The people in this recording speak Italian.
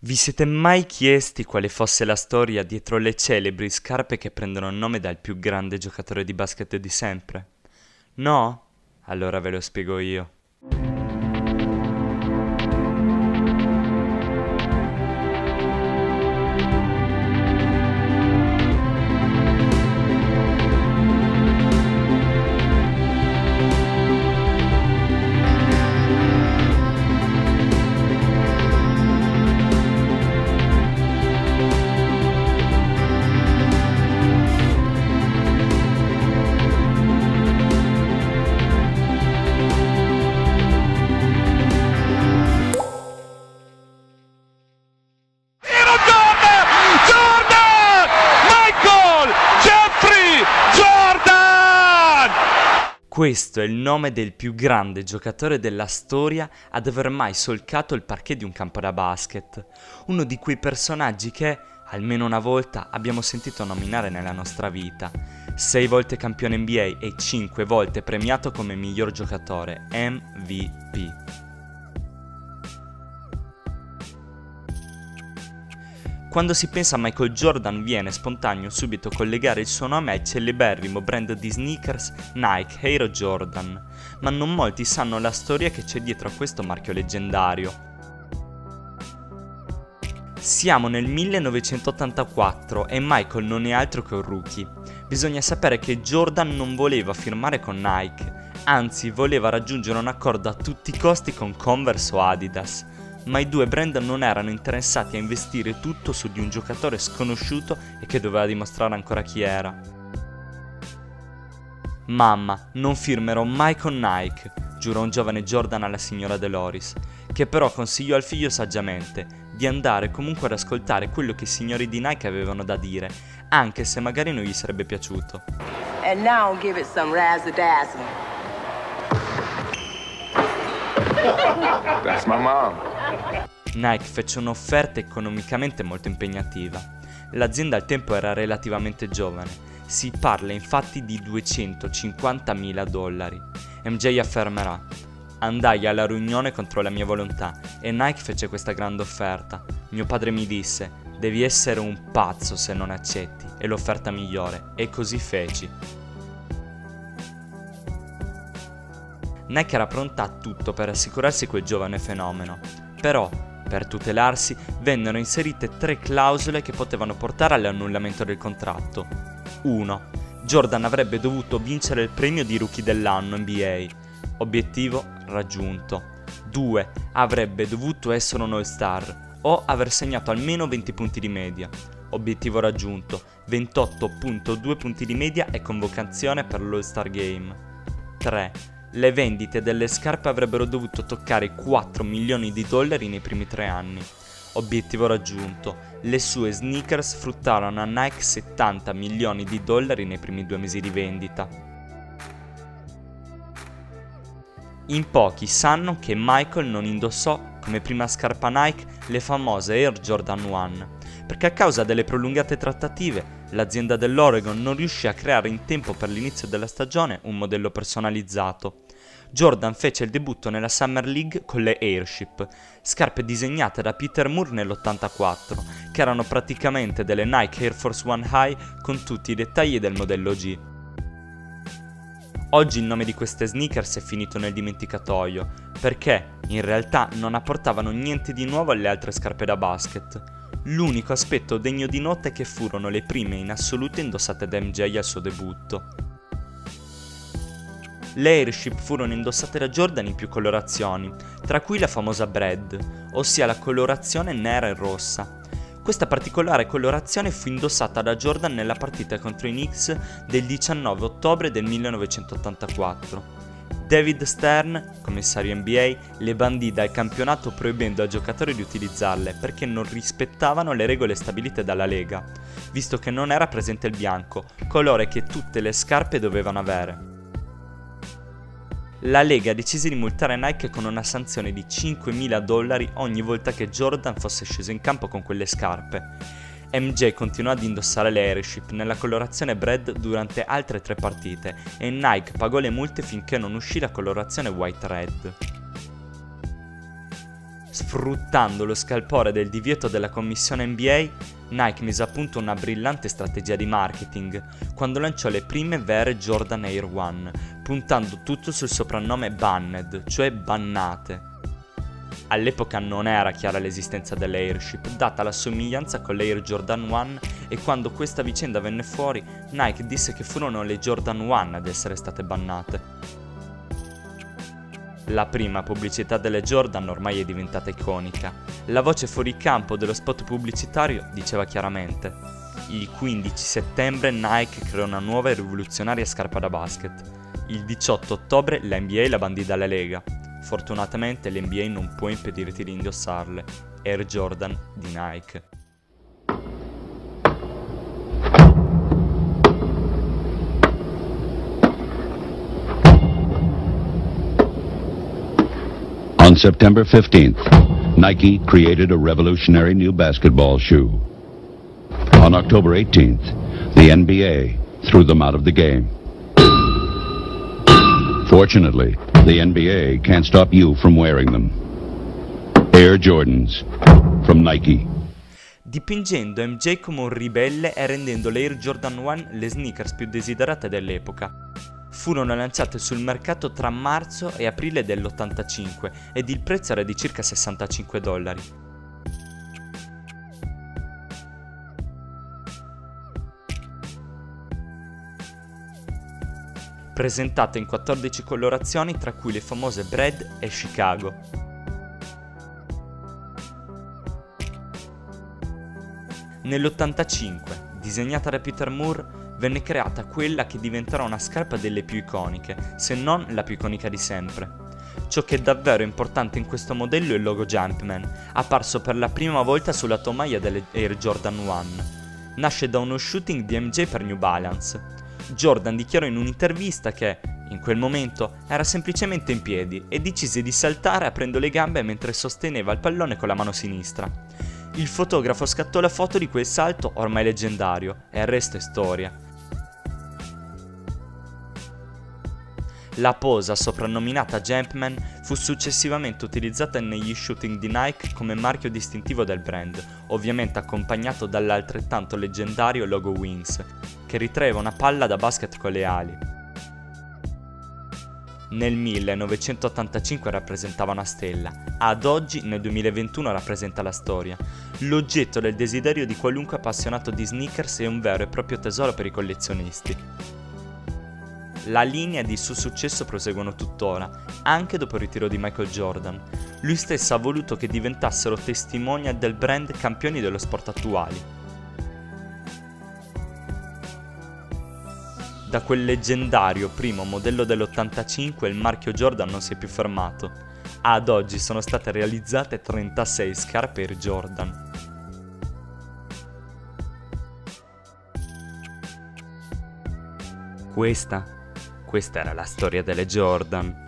Vi siete mai chiesti quale fosse la storia dietro le celebri scarpe che prendono nome dal più grande giocatore di basket di sempre? No? Allora ve lo spiego io. Questo è il nome del più grande giocatore della storia ad aver mai solcato il parquet di un campo da basket. Uno di quei personaggi che, almeno una volta, abbiamo sentito nominare nella nostra vita. Sei volte campione NBA e cinque volte premiato come miglior giocatore, MVP. Quando si pensa a Michael Jordan viene spontaneo subito collegare il suo nome al celeberrimo brand di sneakers Nike Air Jordan, ma non molti sanno la storia che c'è dietro a questo marchio leggendario. Siamo nel 1984 e Michael non è altro che un rookie. Bisogna sapere che Jordan non voleva firmare con Nike, anzi voleva raggiungere un accordo a tutti i costi con Converse o Adidas, ma i due brand non erano interessati a investire tutto su di un giocatore sconosciuto e che doveva dimostrare ancora chi era. Mamma, non firmerò mai con Nike, giurò un giovane Jordan alla signora Deloris, che però consigliò al figlio saggiamente di andare comunque ad ascoltare quello che i signori di Nike avevano da dire, anche se magari non gli sarebbe piaciuto. And now give it some razzle-dazzle. That's my mom. Nike fece un'offerta economicamente molto impegnativa. L'azienda al tempo era relativamente giovane, si parla infatti di 250.000 dollari. MJ affermerà, andai alla riunione contro la mia volontà e Nike fece questa grande offerta. Mio padre mi disse, devi essere un pazzo se non accetti, è l'offerta migliore, e così feci. Nike era pronta a tutto per assicurarsi quel giovane fenomeno, però, per tutelarsi, vennero inserite tre clausole che potevano portare all'annullamento del contratto. 1. Jordan avrebbe dovuto vincere il premio di rookie dell'anno NBA. Obiettivo raggiunto. 2. Avrebbe dovuto essere un all-star o aver segnato almeno 20 punti di media. Obiettivo raggiunto. 28.2 punti di media e convocazione per l'All-Star Game. 3 le vendite delle scarpe avrebbero dovuto toccare i 4 milioni di dollari nei primi tre anni. Obiettivo raggiunto, le sue sneakers fruttarono a Nike 70 milioni di dollari nei primi due mesi di vendita. In pochi sanno che Michael non indossò come prima scarpa Nike le famose Air Jordan 1, perché a causa delle prolungate trattative l'azienda dell'Oregon non riuscì a creare in tempo per l'inizio della stagione un modello personalizzato. Jordan fece il debutto nella Summer League con le Airship, scarpe disegnate da Peter Moore nell'84, che erano praticamente delle Nike Air Force One High con tutti i dettagli del modello G. Oggi il nome di queste sneakers è finito nel dimenticatoio, perché in realtà non apportavano niente di nuovo alle altre scarpe da basket. L'unico aspetto degno di nota è che furono le prime in assoluto indossate da MJ al suo debutto. Le Airship furono indossate da Jordan in più colorazioni, tra cui la famosa Bread, ossia la colorazione nera e rossa. Questa particolare colorazione fu indossata da Jordan nella partita contro i Knicks del 19 ottobre del 1984. David Stern, commissario NBA, le bandì dal campionato proibendo ai giocatori di utilizzarle perché non rispettavano le regole stabilite dalla Lega, visto che non era presente il bianco, colore che tutte le scarpe dovevano avere. La Lega decise di multare Nike con una sanzione di 5.000 dollari ogni volta che Jordan fosse sceso in campo con quelle scarpe. MJ continuò ad indossare le Airship nella colorazione Bread durante altre tre partite e Nike pagò le multe finché non uscì la colorazione White Red. Sfruttando lo scalpore del divieto della commissione NBA, Nike mise a punto una brillante strategia di marketing quando lanciò le prime vere Jordan Air One, puntando tutto sul soprannome Banned, cioè bannate. All'epoca non era chiara l'esistenza dell'Airship, data la somiglianza con l'Air Jordan 1 e quando questa vicenda venne fuori, Nike disse che furono le Jordan 1 ad essere state bannate. La prima pubblicità delle Jordan ormai è diventata iconica. La voce fuori campo dello spot pubblicitario diceva chiaramente: Il 15 settembre Nike creò una nuova e rivoluzionaria scarpa da basket. Il 18 ottobre la NBA la bandì dalla Lega. Fortunatamente l'NBA non può impedirti di indossarle. Air Jordan di Nike. September 15th, Nike created a revolutionary new basketball shoe. On October 18th, the NBA threw them out of the game. Fortunately, the NBA can't stop you from wearing them. Air Jordans from Nike. Dipingendo MJ come un ribelle e rendendo le Air Jordan 1 le sneakers più desiderate dell'epoca furono lanciate sul mercato tra marzo e aprile dell'85 ed il prezzo era di circa 65 dollari. Presentate in 14 colorazioni tra cui le famose Bread e Chicago. Nell'85, disegnata da Peter Moore, venne creata quella che diventerà una scarpa delle più iconiche, se non la più iconica di sempre. Ciò che è davvero importante in questo modello è il logo Jumpman, apparso per la prima volta sulla tomaia delle Air Jordan 1. Nasce da uno shooting di MJ per New Balance. Jordan dichiarò in un'intervista che, in quel momento, era semplicemente in piedi e decise di saltare aprendo le gambe mentre sosteneva il pallone con la mano sinistra. Il fotografo scattò la foto di quel salto ormai leggendario e il resto è storia. La posa, soprannominata Jumpman, fu successivamente utilizzata negli shooting di Nike come marchio distintivo del brand, ovviamente accompagnato dall'altrettanto leggendario logo Wings, che ritraeva una palla da basket con le ali. Nel 1985 rappresentava una stella, ad oggi nel 2021 rappresenta la storia. L'oggetto del desiderio di qualunque appassionato di sneakers è un vero e proprio tesoro per i collezionisti. La linea di suo successo proseguono tuttora, anche dopo il ritiro di Michael Jordan. Lui stesso ha voluto che diventassero testimonial del brand campioni dello sport attuali. Da quel leggendario primo modello dell'85 il marchio Jordan non si è più fermato. Ad oggi sono state realizzate 36 scarpe Air Jordan. Questa questa era la storia delle Jordan.